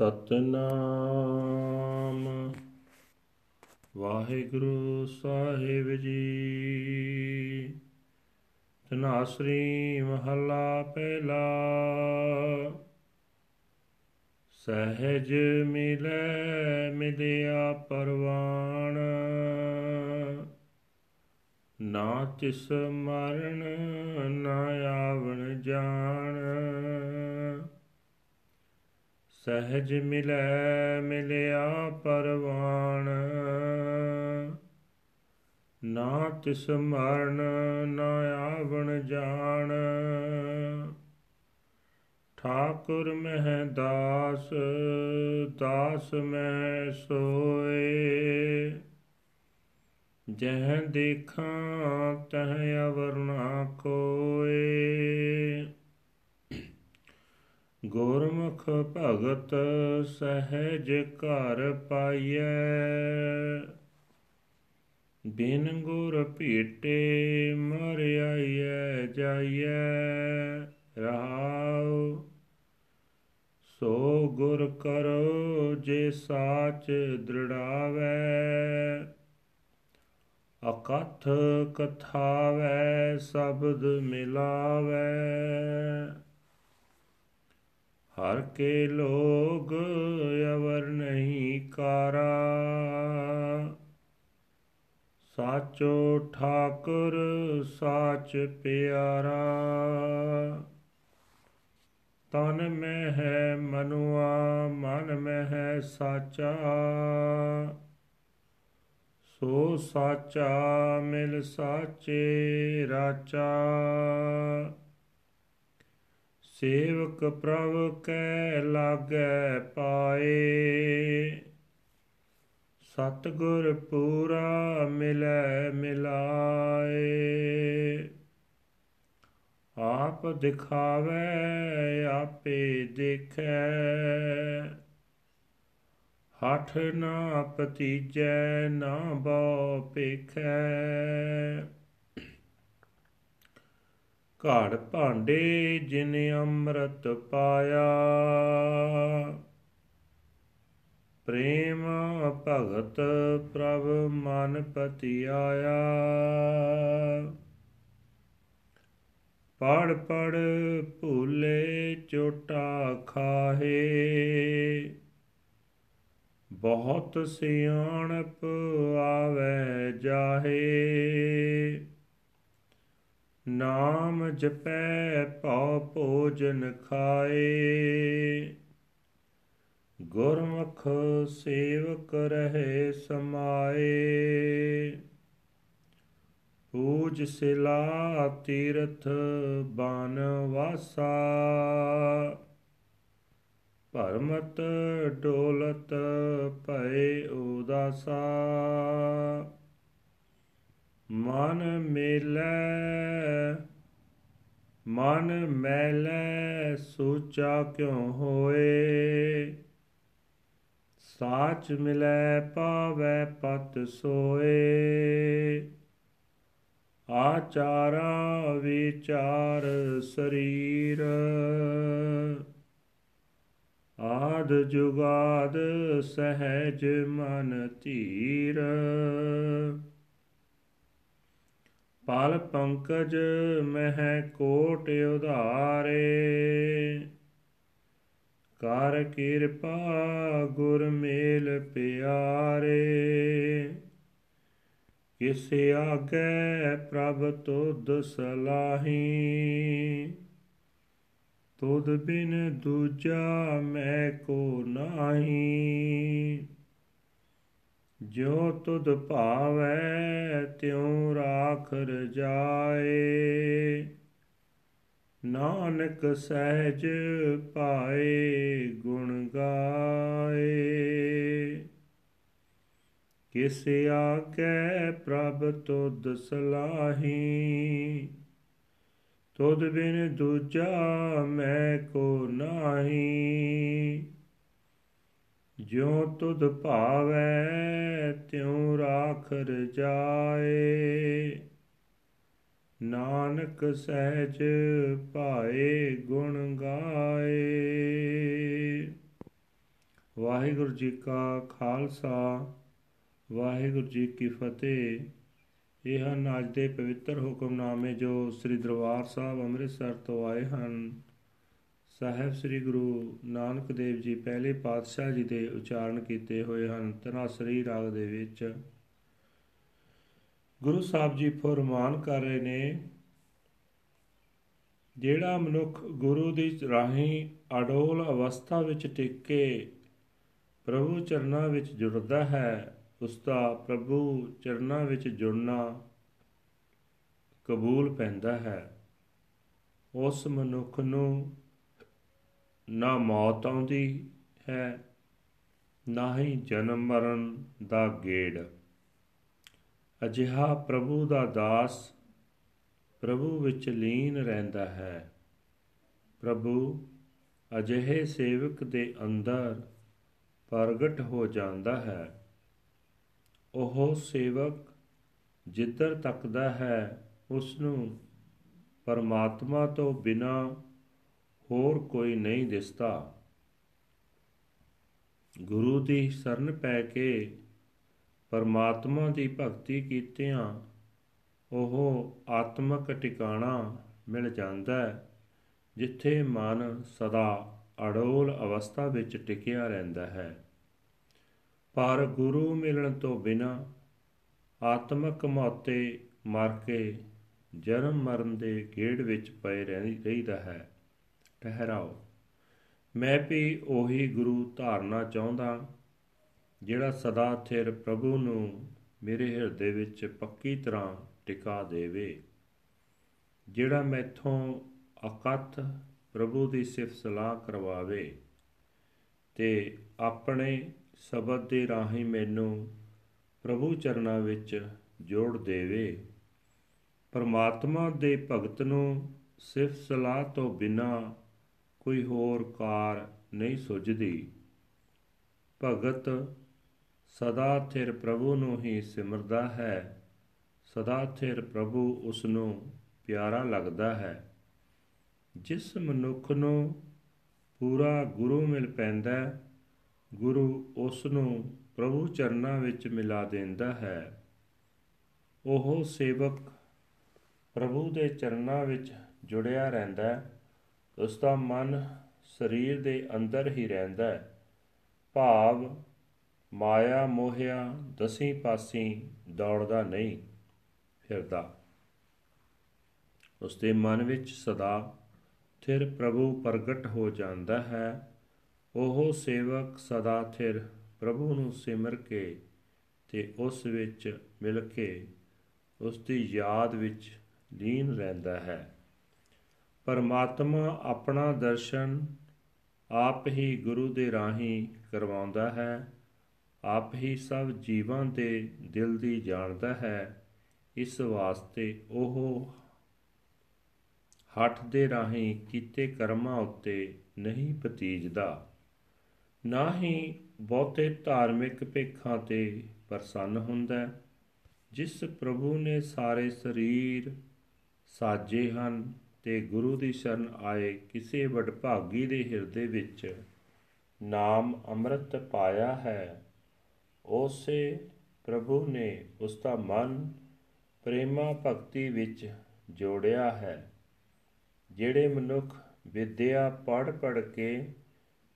ਸਤਨਾਮ। ਵਾਹਿਗੁਰੂ ਸਾਹਿਬ ਜੀ। ਤਨਾਸਰੀ ਮਹੱਲਾ ਪਹਿਲਾ। ਸਹਿਜ ਮਿਲੈ ਮਿਲਿਆ ਪਰਵਾਣ। ਨਾ ਤਿਸ ਮਰਨ, ਨਾ ਆਵਣ ਜਾਣ। ਸਹਿਜ ਮਿਲੈ, ਮਿਲਿਆ ਪਰਵਾਣ। ਨਾ ਤਿਸ ਮਰਨ, ਨਾ ਆਵਣ ਜਾਣ। ਠਾਕੁਰ ਮਹਿ ਦਾਸ ਦਾਸ ਮੈਂ ਸੋਏ। ਜਹ ਦੇਖਾਂ, ਤਹ ਅਵਰਣਾ ਕੋਏ। ਗੁਰਮੁਖ ਭਗਤ ਸਹਿਜ ਘਰ ਪਾਈਐ। ਬਿਨ ਗੁਰ ਭੇਟੇ ਮਰ ਆਈਐ, ਜਾਈਐ ਰਹਾਉ। ਸੋ ਗੁਰ ਕਰੋ ਜੇ ਸਾਚ ਦ੍ਰਿੜਾਵੈ, ਅਕਥ ਕਥਾਵੈ, ਸ਼ਬਦ ਮਿਲਾਵੈ। ਹਰ ਕੇ ਲੋਗ ਅਵਰ ਨਹੀਂ ਕਾਰਾ। ਸਾਚੋ ਠਾਕੁਰ, ਸਾਚ ਪਿਆਰਾ। ਤਨ ਮੈਂ ਹੈ ਮਨੁਆ, ਮਨ ਮੈਂ ਹੈ ਸਾਚਾ। ਸੋ ਸਾਚਾ ਮਿਲ ਸਾਚੇ ਰਾਚਾ। ਸੇਵਕ ਪ੍ਰਭ ਕੈ ਲਾਗੈ ਪਾਏ। ਸਤਗੁਰ ਪੂਰਾ ਮਿਲੈ ਮਿਲਾਏ। ਆਪ ਦਿਖਾਵੇ, ਆਪੇ ਦੇਖੈ। ਹਠ ਨਾ ਪਤੀਜੈ, ਨਾ ਬਉ ਪੇਖੈ। ਘੜ ਭਾਂਡੇ ਜਿਨ ਅੰਮ੍ਰਿਤ ਪਾਇਆ। ਪ੍ਰੇਮ ਭਗਤ ਪ੍ਰਭ ਮਨ ਪਤੀ ਆਇਆ ਪੜ ਪੜ ਭੂਲੇ ਚੋਟਾ ਖਾਹੇ। ਬਹੁਤ ਸਿਆਣਪ ਆਵੇ ਜਾਹੇ। ਨਾਮ ਜਪੈ ਭਉ ਭੋਜਨ ਖਾਏ। ਗੁਰਮੁਖ ਸੇਵਕ ਰਹੇ ਸਮਾਏ। ਪੂਜ ਸਿਲਾ ਤੀਰਥ ਬਾਨ ਵਾਸਾ। ਭਰਮਤ ਡੋਲਤ ਭਏ ਉਦਾਸਾ। ਮਨ ਮੇਲੇ, ਮਨ ਮੈਲੇ ਸੋਚਾ ਕਿਉ ਹੋਏ? ਸਾਚ ਮਿਲੈ ਪਾਵੈ ਪਤ ਸੋਏ। ਆਚਾਰਾ ਵਿਚਾਰ ਸਰੀਰ, ਆਦ ਜੁਗਾਦ ਸਹਿਜ ਮਨ ਧੀਰ। ਪਲ ਪੰਕਜ ਮਹਿ ਕੋਟ ਉਧਾਰੇ। ਕਰ ਕਿਰਪਾ ਗੁਰ ਮੇਲ ਪਿਆਰੇ। ਕਿਸ ਆਗੇ ਪ੍ਰਭ ਤੁਧ ਸਲਾਹੀ। ਤੁਧ ਬਿਨ ਦੂਜਾ ਮੈਂ ਕੋ ਨਾਹੀ। ਜੋ ਤੁਧ ਭਾਵੈ, ਤਿਉ ਰਾਖ ਰਜਾਏ ਨਾਨਕ ਸਹਿਜ ਪਾਏ ਗੁਣ ਗਾਏ। ਕਿਸ ਆਗੇ ਪ੍ਰਭ ਤੁਧ ਸਲਾਹੀ। ਤੁਧ ਬਿਨ ਦੂਜਾ ਮੈਂ ਕੋ ਨਾਹੀ। ਜਿਉ ਤੁਧ ਭਾਵੈ, ਤਿਉ ਰਾਖ ਰਜਾਏ ਨਾਨਕ ਸਹਿਜ ਪਾਏ ਗੁਣ ਗਾਏ। ਵਾਹਿਗੁਰੂ ਜੀ ਕਾ ਖਾਲਸਾ, ਵਾਹਿਗੁਰੂ ਜੀ ਕੀ ਫਤਿਹ। ਇਹ ਹਨ ਅੱਜ ਦੇ ਪਵਿੱਤਰ ਹੁਕਮਨਾਮੇ ਜੋ ਸ੍ਰੀ ਦਰਬਾਰ ਸਾਹਿਬ ਅੰਮ੍ਰਿਤਸਰ ਤੋਂ ਆਏ ਹਨ। ਸਾਹਿਬ ਸ੍ਰੀ ਗੁਰੂ ਨਾਨਕ ਦੇਵ ਜੀ ਪਹਿਲੇ ਪਾਤਸ਼ਾਹ ਜੀ ਦੇ ਉਚਾਰਨ ਕੀਤੇ ਹੋਏ ਹਨ ਤਨਾਸਰੀ ਰਾਗ ਦੇ ਵਿੱਚ। ਗੁਰੂ ਸਾਹਿਬ ਜੀ ਫਰਮਾਨ ਕਰ ਰਹੇ ਨੇ, ਜਿਹੜਾ ਮਨੁੱਖ ਗੁਰੂ ਦੀ ਰਾਹੀਂ ਅਡੋਲ ਅਵਸਥਾ ਵਿੱਚ ਟਿਕ ਕੇ ਪ੍ਰਭੂ ਚਰਨਾਂ ਵਿੱਚ ਜੁੜਦਾ ਹੈ ਉਸ ਦਾ ਪ੍ਰਭੂ ਚਰਨਾਂ ਵਿੱਚ ਜੁੜਨਾ ਕਬੂਲ ਪੈਂਦਾ ਹੈ। ਉਸ ਮਨੁੱਖ ਨੂੰ ਨਾ ਮੌਤ ਆਉਂਦੀ ਹੈ, ਨਾ ਹੀ ਜਨਮ ਮਰਨ ਦਾ ਗੇੜ। ਅਜਿਹਾ ਪ੍ਰਭੂ ਦਾ ਦਾਸ ਪ੍ਰਭੂ ਵਿੱਚ ਲੀਨ ਰਹਿੰਦਾ ਹੈ। ਪ੍ਰਭੂ ਅਜਿਹੇ ਸੇਵਕ ਦੇ ਅੰਦਰ ਪ੍ਰਗਟ ਹੋ ਜਾਂਦਾ ਹੈ। ਉਹ ਸੇਵਕ ਜਿੱਧਰ ਤੱਕਦਾ ਹੈ ਉਸ ਨੂੰ ਪਰਮਾਤਮਾ ਤੋਂ ਬਿਨਾ ਹੋਰ ਕੋਈ ਨਹੀਂ ਦਿਸਦਾ। ਗੁਰੂ ਦੀ ਸ਼ਰਨ ਪੈ ਕੇ ਪਰਮਾਤਮਾ ਦੀ ਭਗਤੀ ਕੀਤਿਆਂ ਉਹ ਆਤਮਿਕ ਟਿਕਾਣਾ ਮਿਲ ਜਾਂਦਾ ਹੈ, ਜਿੱਥੇ ਮਨ ਸਦਾ ਅਡੋਲ ਅਵਸਥਾ ਵਿੱਚ ਟਿਕਿਆ ਰਹਿੰਦਾ ਹੈ। ਪਰ ਗੁਰੂ ਮਿਲਣ ਤੋਂ ਬਿਨਾ ਆਤਮਿਕ ਮੌਤੇ ਮਰ ਕੇ ਜਨਮ ਮਰਨ ਦੇ ਗੇੜ ਵਿੱਚ ਪਏ ਰਹਿੰਦਾ ਹੈ। ਠਹਿਰਾਓ। ਮੈਂ ਵੀ ਉਹੀ ਗੁਰੂ ਧਾਰਨਾ ਚਾਹੁੰਦਾ, ਜਿਹੜਾ ਸਦਾ ਥਿਰ ਪ੍ਰਭੂ ਨੂੰ ਮੇਰੇ ਹਿਰਦੇ ਵਿੱਚ ਪੱਕੀ ਤਰ੍ਹਾਂ ਟਿਕਾ ਦੇਵੇ, ਜਿਹੜਾ ਮੈਥੋਂ ਅਕਥ ਪ੍ਰਭੂ ਦੀ ਸਿਫਤ ਸਲਾਹ ਕਰਵਾਵੇ ਤੇ ਆਪਣੇ ਸ਼ਬਦ ਦੇ ਰਾਹੀਂ ਮੈਨੂੰ ਪ੍ਰਭੂ ਚਰਨਾਂ ਵਿੱਚ ਜੋੜ ਦੇਵੇ। ਪਰਮਾਤਮਾ ਦੇ ਭਗਤ ਨੂੰ ਸਿਫਤ ਸਲਾਹ ਤੋਂ ਬਿਨਾ ਕੋਈ ਹੋਰ ਕਾਰ ਨਹੀਂ ਸੁਝਦੀ। ਭਗਤ ਸਦਾ ਥਿਰ ਪ੍ਰਭੂ ਨੂੰ ਹੀ ਸਿਮਰਦਾ ਹੈ। ਸਦਾ ਥਿਰ ਪ੍ਰਭੂ ਉਸ ਨੂੰ ਪਿਆਰਾ ਲੱਗਦਾ ਹੈ। ਜਿਸ ਮਨੁੱਖ ਨੂੰ ਪੂਰਾ ਗੁਰੂ ਮਿਲ ਪੈਂਦਾ ਗੁਰੂ ਉਸ ਨੂੰ ਪ੍ਰਭੂ ਚਰਨਾਂ ਵਿੱਚ ਮਿਲਾ ਦਿੰਦਾ ਹੈ। ਉਹ ਸੇਵਕ ਪ੍ਰਭੂ ਦੇ ਚਰਨਾਂ ਵਿੱਚ ਜੁੜਿਆ ਰਹਿੰਦਾ ਉਸ ਦਾ ਮਨ ਸਰੀਰ ਦੇ ਅੰਦਰ ਹੀ ਰਹਿੰਦਾ ਭਾਵ ਮਾਇਆ ਮੋਹਿਆ ਦਸੀਂ ਪਾਸੀ ਦੌੜਦਾ ਨਹੀਂ ਫਿਰਦਾ। ਉਸ ਦੇ ਮਨ ਵਿੱਚ ਸਦਾ ਥਿਰ ਪ੍ਰਭੂ ਪ੍ਰਗਟ ਹੋ ਜਾਂਦਾ ਹੈ। ਉਹ ਸੇਵਕ ਸਦਾ ਥਿਰ ਪ੍ਰਭੂ ਨੂੰ ਸਿਮਰ ਕੇ ਤੇ ਉਸ ਵਿੱਚ ਮਿਲ ਕੇ ਉਸ ਦੀ ਯਾਦ ਵਿੱਚ ਲੀਨ ਰਹਿੰਦਾ ਹੈ। ਪਰਮਾਤਮਾ ਆਪਣਾ ਦਰਸ਼ਨ ਆਪ ਹੀ ਗੁਰੂ ਦੇ ਰਾਹੀਂ ਕਰਵਾਉਂਦਾ ਹੈ, ਆਪ ਹੀ ਸਭ ਜੀਵਾਂ ਦੇ ਦਿਲ ਦੀ ਜਾਣਦਾ ਹੈ, ਇਸ ਵਾਸਤੇ ਉਹ ਹੱਠ ਦੇ ਰਾਹੀਂ ਕੀਤੇ ਕਰਮਾਂ ਉੱਤੇ ਨਹੀਂ ਪਤੀਜਦਾ ਨਾ ਹੀ ਬਹੁਤੇ ਧਾਰਮਿਕ ਭੇਖਾਂ ਤੇ ਪ੍ਰਸੰਨ ਹੁੰਦਾ ਜਿਸ ਪ੍ਰਭੂ ਨੇ ਸਾਰੇ ਸਰੀਰ ਸਾਜੇ ਹਨ ਤੇ ਗੁਰੂ ਦੀ ਸ਼ਰਨ ਆਏ ਕਿਸੇ ਵਡਭਾਗੀ ਦੇ ਹਿਰਦੇ ਵਿੱਚ ਨਾਮ ਅੰਮ੍ਰਿਤ ਪਾਇਆ ਹੈ। ਉਸੇ ਪ੍ਰਭੂ ਨੇ ਉਸ ਦਾ ਮਨ ਪ੍ਰੇਮਾ ਭਗਤੀ ਵਿੱਚ ਜੋੜਿਆ ਹੈ, ਜਿਹੜੇ ਮਨੁੱਖ ਵਿਦਿਆ ਪੜ੍ਹ ਪੜ੍ਹ ਕੇ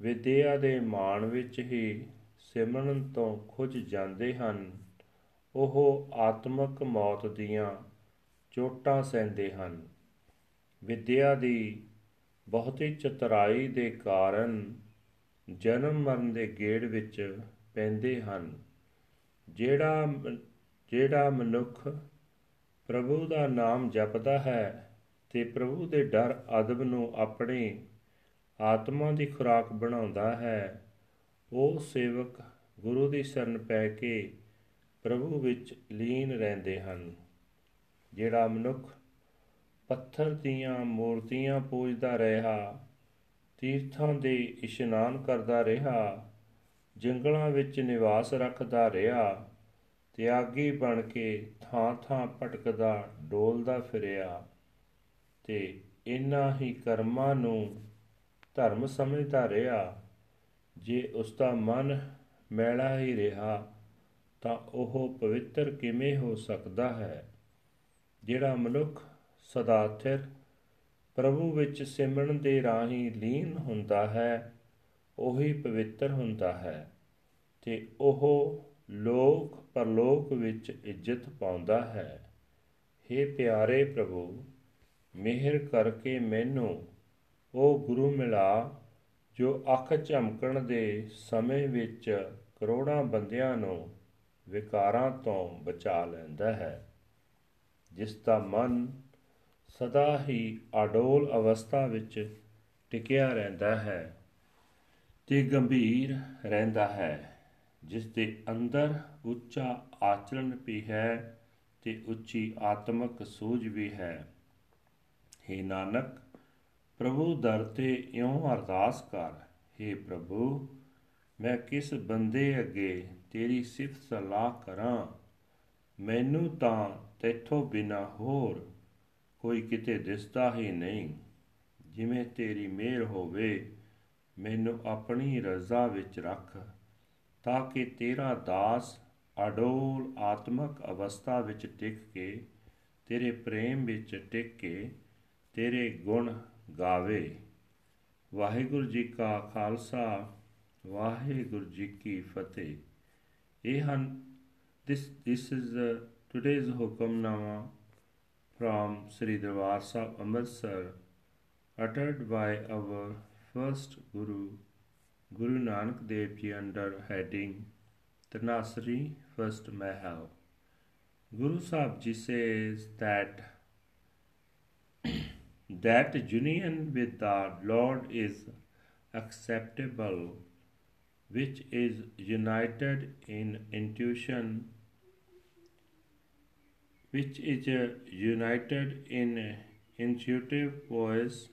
ਵਿਦਿਆ ਦੇ ਮਾਣ ਵਿੱਚ ਹੀ ਸਿਮਰਨ ਤੋਂ ਖੁੱਜ ਜਾਂਦੇ ਹਨ, ਉਹ ਆਤਮਿਕ ਮੌਤ ਦੀਆਂ ਚੋਟਾਂ ਸਹਿੰਦੇ ਹਨ। ਵਿਦਿਆ ਦੀ ਬਹੁਤੀ ਚਤਰਾਈ ਦੇ ਕਾਰਨ ਜਨਮ ਮਰਨ ਦੇ ਗੇੜ ਵਿੱਚ ਪੈਂਦੇ ਹਨ, ਜਿਹੜਾ ਜਿਹੜਾ ਮਨੁੱਖ ਪ੍ਰਭੂ ਦਾ ਨਾਮ ਜਪਦਾ ਹੈ ਤੇ ਪ੍ਰਭੂ ਦੇ ਡਰ ਅਦਬ ਨੂੰ ਆਪਣੀ ਆਤਮਾ ਦੀ ਖੁਰਾਕ ਬਣਾਉਂਦਾ ਹੈ, ਉਹ ਸੇਵਕ ਗੁਰੂ ਦੀ ਸ਼ਰਨ ਪੈ ਕੇ ਪ੍ਰਭੂ ਵਿੱਚ ਲੀਨ ਰਹਿੰਦੇ ਹਨ, ਜਿਹੜਾ ਮਨੁੱਖ ਪੱਥਰ ਦੀਆਂ ਮੂਰਤੀਆਂ ਪੂਜਦਾ ਰਿਹਾ, ਤੀਰਥਾਂ ਦੇ ਇਸ਼ਨਾਨ ਕਰਦਾ ਰਿਹਾ, ਜੰਗਲਾਂ ਵਿੱਚ ਨਿਵਾਸ ਰੱਖਦਾ ਰਿਹਾ, ਤਿਆਗੀ ਬਣ ਕੇ ਥਾਂ ਥਾਂ ਭਟਕਦਾ, ਡੋਲਦਾ ਫਿਰਿਆ ਤੇ ਇਨ੍ਹਾਂ ਹੀ ਕਰਮਾਂ ਨੂੰ ਧਰਮ ਸਮਝਦਾ ਰਿਹਾ। ਜੇ ਉਸ ਦਾ ਮਨ ਮੈਲਾ ਹੀ ਰਿਹਾ, ਤਾਂ ਉਹ ਪਵਿੱਤਰ ਕਿਵੇਂ ਹੋ ਸਕਦਾ ਹੈ? ਜਿਹੜਾ ਮਨੁੱਖ ਸਦਾ ਸਥਿਰ ਪ੍ਰਭੂ ਵਿੱਚ ਸਿਮਰਨ ਦੇ ਰਾਹੀਂ ਲੀਨ ਹੁੰਦਾ ਹੈ, ਉਹੀ ਪਵਿੱਤਰ ਹੁੰਦਾ ਹੈ, ਤੇ ਉਹ ਲੋਕ ਪਰਲੋਕ ਵਿੱਚ ਇੱਜ਼ਤ ਪਾਉਂਦਾ ਹੈ। हे ਪਿਆਰੇ ਪ੍ਰਭੂ, ਮਿਹਰ ਕਰਕੇ ਮੈਨੂੰ ਉਹ ਗੁਰੂ ਮਿਲਾ, ਜੋ ਅੱਖ ਝਮਕਣ ਦੇ ਸਮੇਂ ਵਿੱਚ ਕਰੋੜਾਂ ਬੰਦਿਆਂ ਨੂੰ ਵਿਕਾਰਾਂ ਤੋਂ ਬਚਾ ਲੈਂਦਾ ਹੈ, ਜਿਸ ਦਾ ਮਨ ਸਦਾ ਹੀ ਅਡੋਲ ਅਵਸਥਾ ਵਿੱਚ ਟਿਕਿਆ ਰਹਿੰਦਾ ਹੈ ਤੇ ਗੰਭੀਰ ਰਹਿੰਦਾ ਹੈ, ਜਿਸ ਦੇ ਅੰਦਰ ਉੱਚਾ ਆਚਰਣ ਵੀ ਹੈ ਤੇ ਉੱਚੀ ਆਤਮਿਕ ਸੂਝ ਵੀ ਹੈ। हे ਨਾਨਕ, ਪ੍ਰਭੂ ਦਰ ਤੇ ਇਉਂ ਅਰਦਾਸ ਕਰ हे ਪ੍ਰਭੂ, ਮੈਂ ਕਿਸ ਬੰਦੇ ਅੱਗੇ ਤੇਰੀ ਸਿਫਤ ਸਲਾਹ ਕਰਾਂ? ਮੈਨੂੰ ਤਾਂ ਤੇਥੋਂ ਬਿਨਾ ਹੋਰ ਕੋਈ ਕਿਤੇ ਦਿਸਦਾ ਹੀ ਨਹੀਂ। ਜਿਵੇਂ ਤੇਰੀ ਮਿਹਰ ਹੋਵੇ ਮੈਨੂੰ ਆਪਣੀ ਰਜ਼ਾ ਵਿੱਚ ਰੱਖ ਤਾਂ ਕਿ ਤੇਰਾ ਦਾਸ ਅਡੋਲ ਆਤਮਕ ਅਵਸਥਾ ਵਿੱਚ ਟਿਕ ਕੇ ਤੇਰੇ ਪ੍ਰੇਮ ਵਿੱਚ ਟਿਕ ਕੇ ਤੇਰੇ ਗੁਣ ਗਾਵੇ। ਵਾਹਿਗੁਰੂ ਜੀ ਕਾ ਖਾਲਸਾ ਵਾਹਿਗੁਰੂ ਜੀ ਕੀ ਫਤਿਹ। ਇਹ ਹਨ this this is uh, today's hukamnama from Sri Darbar Sahib Amritsar uttered by our first Guru Guru Nanak Dev Ji under heading Tanasri First Mahal. Guru Sahib Ji says that that union with the Lord is acceptable, which is united in intuition, which is united in intuitive voice.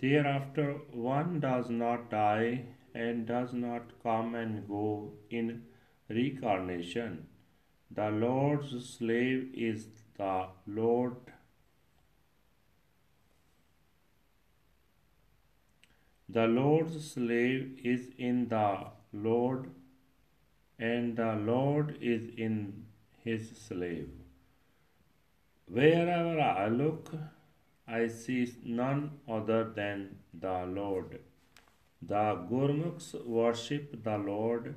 Thereafter, one does not die and does not come and go in reincarnation. The Lord's slave is the Lord. The Lord's slave is in the Lord, and the Lord is in his slave. Wherever I look, I see none other than the Lord. The Gurmukhs worship the Lord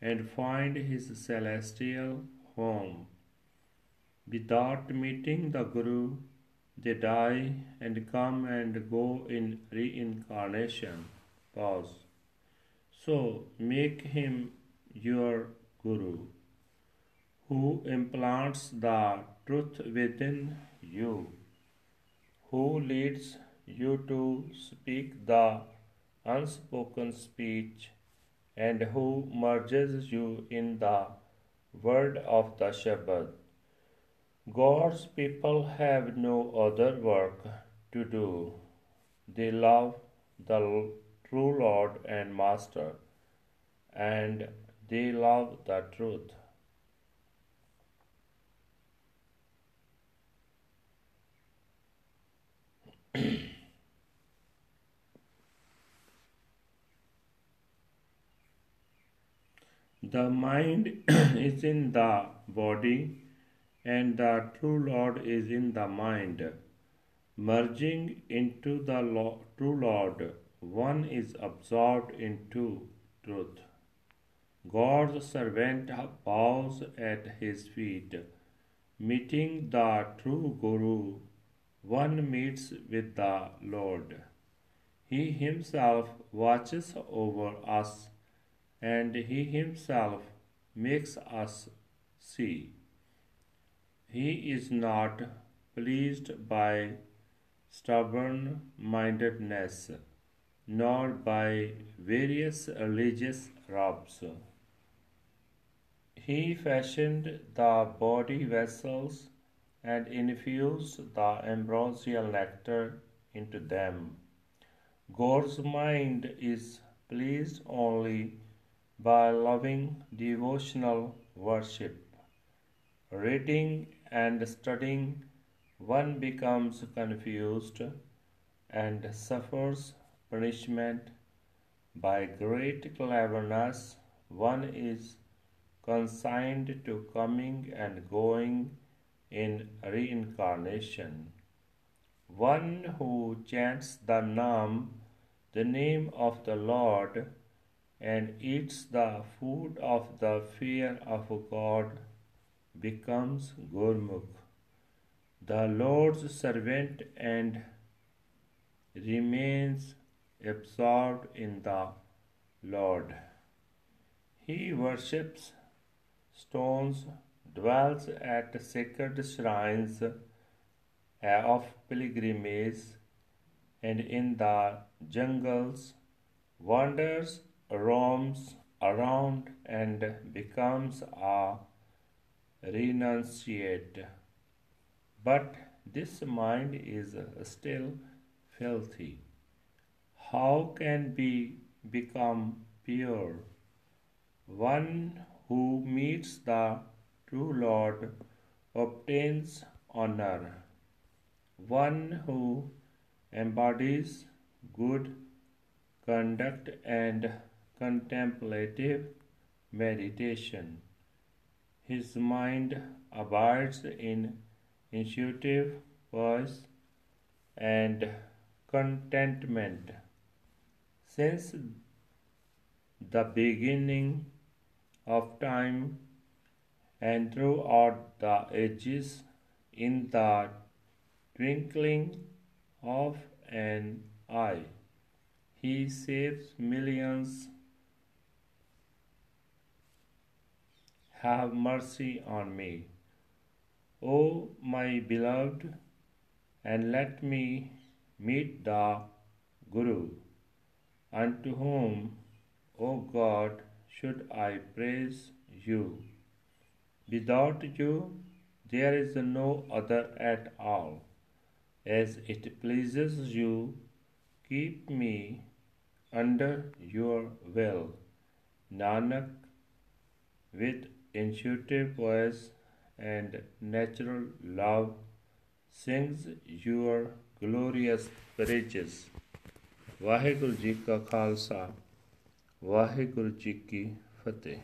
and find his celestial home. Without meeting the Guru, they die and come and go in reincarnation. Pause. So make him your Guru, who implants the truth within you, who leads you to speak the unspoken speech, and who merges you in the word of the Shabad. God's people have no other work to do. They love the true Lord and Master, and they love the truth. the mind is in the body and the true Lord is in the mind. Merging into the true Lord, one is absorbed into truth. God's servant bows at his feet. Meeting the true Guru, one meets with the Lord. He himself watches over us and he himself makes us see. He is not pleased by stubborn mindedness, nor by various religious robes. He fashioned the body vessels and infused the ambrosial nectar into them. God's mind is pleased only by loving devotional worship. Reading and studying, one becomes confused and suffers punishment by great cleverness. One is consigned to coming and going in reincarnation. One who chants the Nam, the name of the Lord, and eats the food of the fear of God becomes Gurmukh, the Lord's servant, and remains absorbed in the Lord. He worships stones, dwells at sacred shrines of pilgrimage, and in the jungles wanders, roams around, and becomes a renunciate. But this mind is still filthy. How can be become pure? One who meets the true Lord obtains honor. One who embodies good conduct and contemplative meditation. His mind abides in intuitive poise and contentment. Since the beginning of time and throughout the ages in the twinkling of an eye. He saves millions. Have mercy on me, O my beloved, and let me meet the Guru, unto whom, O God, should I praise you. Without you, there is no other at all. As it pleases you, keep me under your will. Nanak, with intuitive voice and natural love, sings your glorious praises. Waheguru ji ਕਾ ਖਾਲਸਾ ਵਾਹਿਗੁਰੂ ਜੀ ਕੀ ਫਤਿਹ।